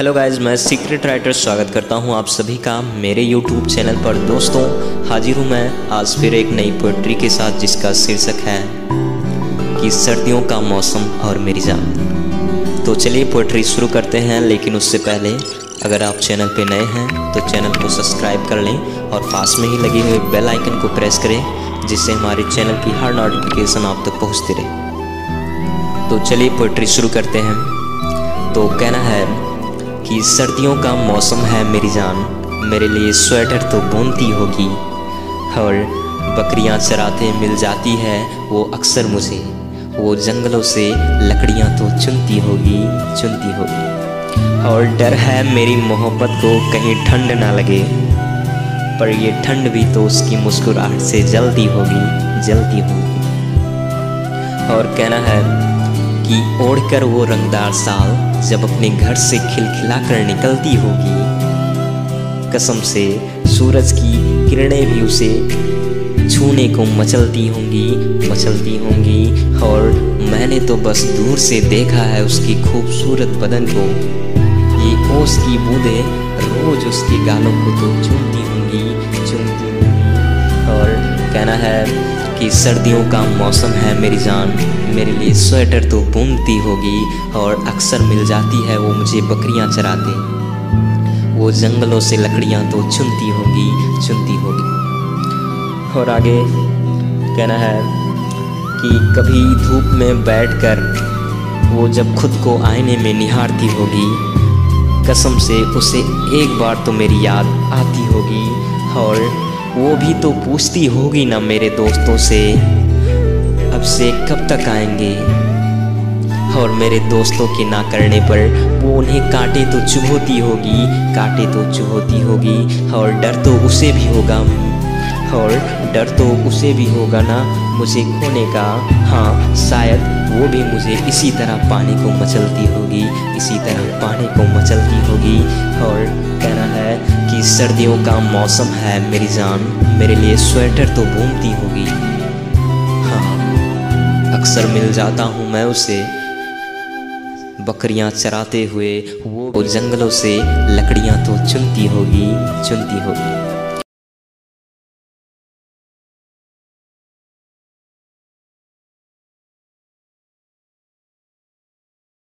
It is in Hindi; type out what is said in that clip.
हेलो गाइस मैं सीक्रेट राइटर स्वागत करता हूँ आप सभी का मेरे यूट्यूब चैनल पर। दोस्तों, हाजिर हूँ मैं आज फिर एक नई पोइट्री के साथ जिसका शीर्षक है कि सर्दियों का मौसम और मेरी जान। तो चलिए पोइट्री शुरू करते हैं, लेकिन उससे पहले अगर आप चैनल पे नए हैं तो चैनल को सब्सक्राइब कर लें और पास में ही लगे हुए बेल आइकन को प्रेस करें, जिससे हमारे चैनल की हर नोटिफिकेशन आप तक पहुँचती रहे। तो चलिए पोइट्री शुरू करते हैं। तो कहना है कि सर्दियों का मौसम है मेरी जान। मेरे लिए स्वेटर तो बुनती होगी। और बकरियाँ चराते मिल जाती है वो अक्सर मुझे। वो जंगलों से लकड़ियाँ तो चुनती होगी चुनती होगी। और डर है मेरी मोहब्बत को कहीं ठंड ना लगे। पर ये ठंड भी तो उसकी मुस्कुराहट से जल्दी होगी जल्दी होगी। और कहना है कि ओढ़कर वो रंगदार साल जब अपने घर से खिलखिला कर निकलती होगी। कसम से सूरज की किरणें भी उसे छूने को मचलती होंगी मचलती होंगी। और मैंने तो बस दूर से देखा है उसकी खूबसूरत बदन को। ये ओस की बूंदें रोज उसके गालों को तो चूमती होंगी चूमती होंगी। और कहना है कि सर्दियों का मौसम है, मेरी जान। मेरे लिए स्वेटर तो बुनती होगी और अक्सर मिल जाती है वो मुझे बकरियाँ चराते। वो जंगलों से लकड़ियाँ तो चुनती होगी चुनती होगी। और आगे कहना है कि कभी धूप में बैठकर वो जब खुद को आईने में निहारती होगी, कसम से उसे एक बार तो मेरी याद आती होगी और वो भी तो पूछती होगी ना मेरे दोस्तों से, अब से कब तक आएँगे? और मेरे दोस्तों के ना करने पर वो उन्हें काटे तो चुभोती होगी, काटे तो चुभोती होगी, और डर तो उसे भी होगा। और डर तो उसे भी होगा ना मुझे खोने का। हाँ शायद वो भी मुझे इसी तरह पानी को मचलती होगी, इसी तरह पानी को मचलती होगी। और कहना है कि सर्दियों का मौसम है मेरी जान, मेरे लिए स्वेटर तो बुनती होगी। हाँ अक्सर मिल जाता हूँ मैं उसे। बकरियाँ चराते हुए वो जंगलों से लकड़ियाँ तो चुनती होगी चुनती होगी।